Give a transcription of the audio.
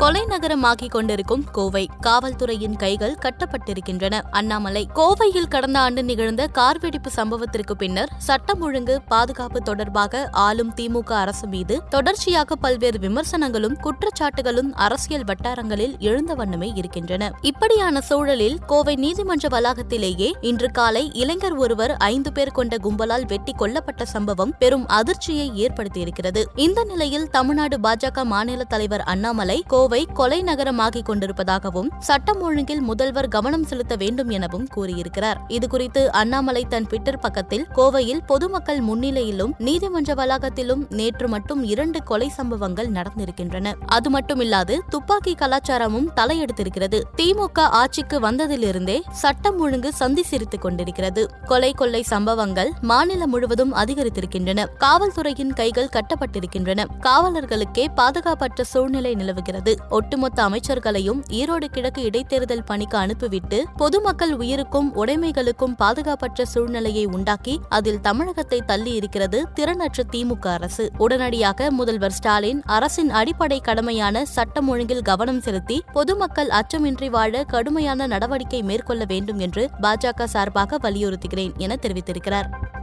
கொலை நகரமாகிக் கொண்டிருக்கும் கோவை. காவல்துறையின் கைகள் கட்டப்பட்டிருக்கின்றன. அண்ணாமலை கோவையில் கடந்த ஆண்டு நிகழ்ந்த கார் வெடிப்பு சம்பவத்திற்கு பின்னர் சட்டம் ஒழுங்கு பாதுகாப்பு தொடர்பாக ஆளும் திமுக அரசு மீது தொடர்ச்சியாக பல்வேறு விமர்சனங்களும் குற்றச்சாட்டுகளும் அரசியல் வட்டாரங்களில் எழுந்த வண்ணமே இருக்கின்றன. இப்படியான சூழலில் கோவை நீதிமன்ற வளாகத்திலேயே இன்று காலை இளைஞர் ஒருவர் ஐந்து பேர் கொண்ட கும்பலால் வெட்டி கொல்லப்பட்ட சம்பவம் பெரும் அதிர்ச்சியை ஏற்படுத்தியிருக்கிறது. இந்த நிலையில் தமிழ்நாடு பாஜக மாநில தலைவர் அண்ணாமலை கோவை கொலை நகரமாகிக் கொண்டிருப்பதாகவும் சட்டம் ஒழுங்கில் முதல்வர் கவனம் செலுத்த வேண்டும் எனவும் கூறியிருக்கிறார். இதுகுறித்து அண்ணாமலை தன் ட்விட்டர் பக்கத்தில் கோவையில் பொதுமக்கள் முன்னிலையிலும் நீதிமன்ற வளாகத்திலும் நேற்று மட்டும் இரண்டு கொலை சம்பவங்கள் நடந்திருக்கின்றன. அது மட்டுமில்லாது துப்பாக்கி கலாச்சாரமும் தலையெடுத்திருக்கிறது. திமுக ஆட்சிக்கு வந்ததிலிருந்தே சட்டம் ஒழுங்கு சந்தி சிரித்துக் கொண்டிருக்கிறது. கொலை கொள்ளை சம்பவங்கள் மாநிலம் முழுவதும் அதிகரித்திருக்கின்றன. காவல்துறையின் கைகள் கட்டப்பட்டிருக்கின்றன. காவலர்களுக்கே பாதுகாப்பற்ற சூழ்நிலை நிலவுகிறது. ஒட்டுமொத்த அமைச்சர்களையும் ஈரோடு கிழக்கு இடைத்தேர்தல் பணிக்கு அனுப்பிவிட்டு பொதுமக்கள் உயிருக்கும் உடைமைகளுக்கும் பாதுகாப்பற்ற சூழ்நிலையை உண்டாக்கி அதில் தமிழகத்தை தள்ளி இருக்கிறது திறனற்ற திமுக அரசு. உடனடியாக முதல்வர் ஸ்டாலின் அரசின் அடிப்படை கடமையான சட்டம் ஒழுங்கில் கவனம் செலுத்தி பொதுமக்கள் அச்சமின்றி வாழ கடுமையான நடவடிக்கை மேற்கொள்ள வேண்டும் என்று பாஜக சார்பாக வலியுறுத்துகிறேன் என தெரிவித்திருக்கிறார்.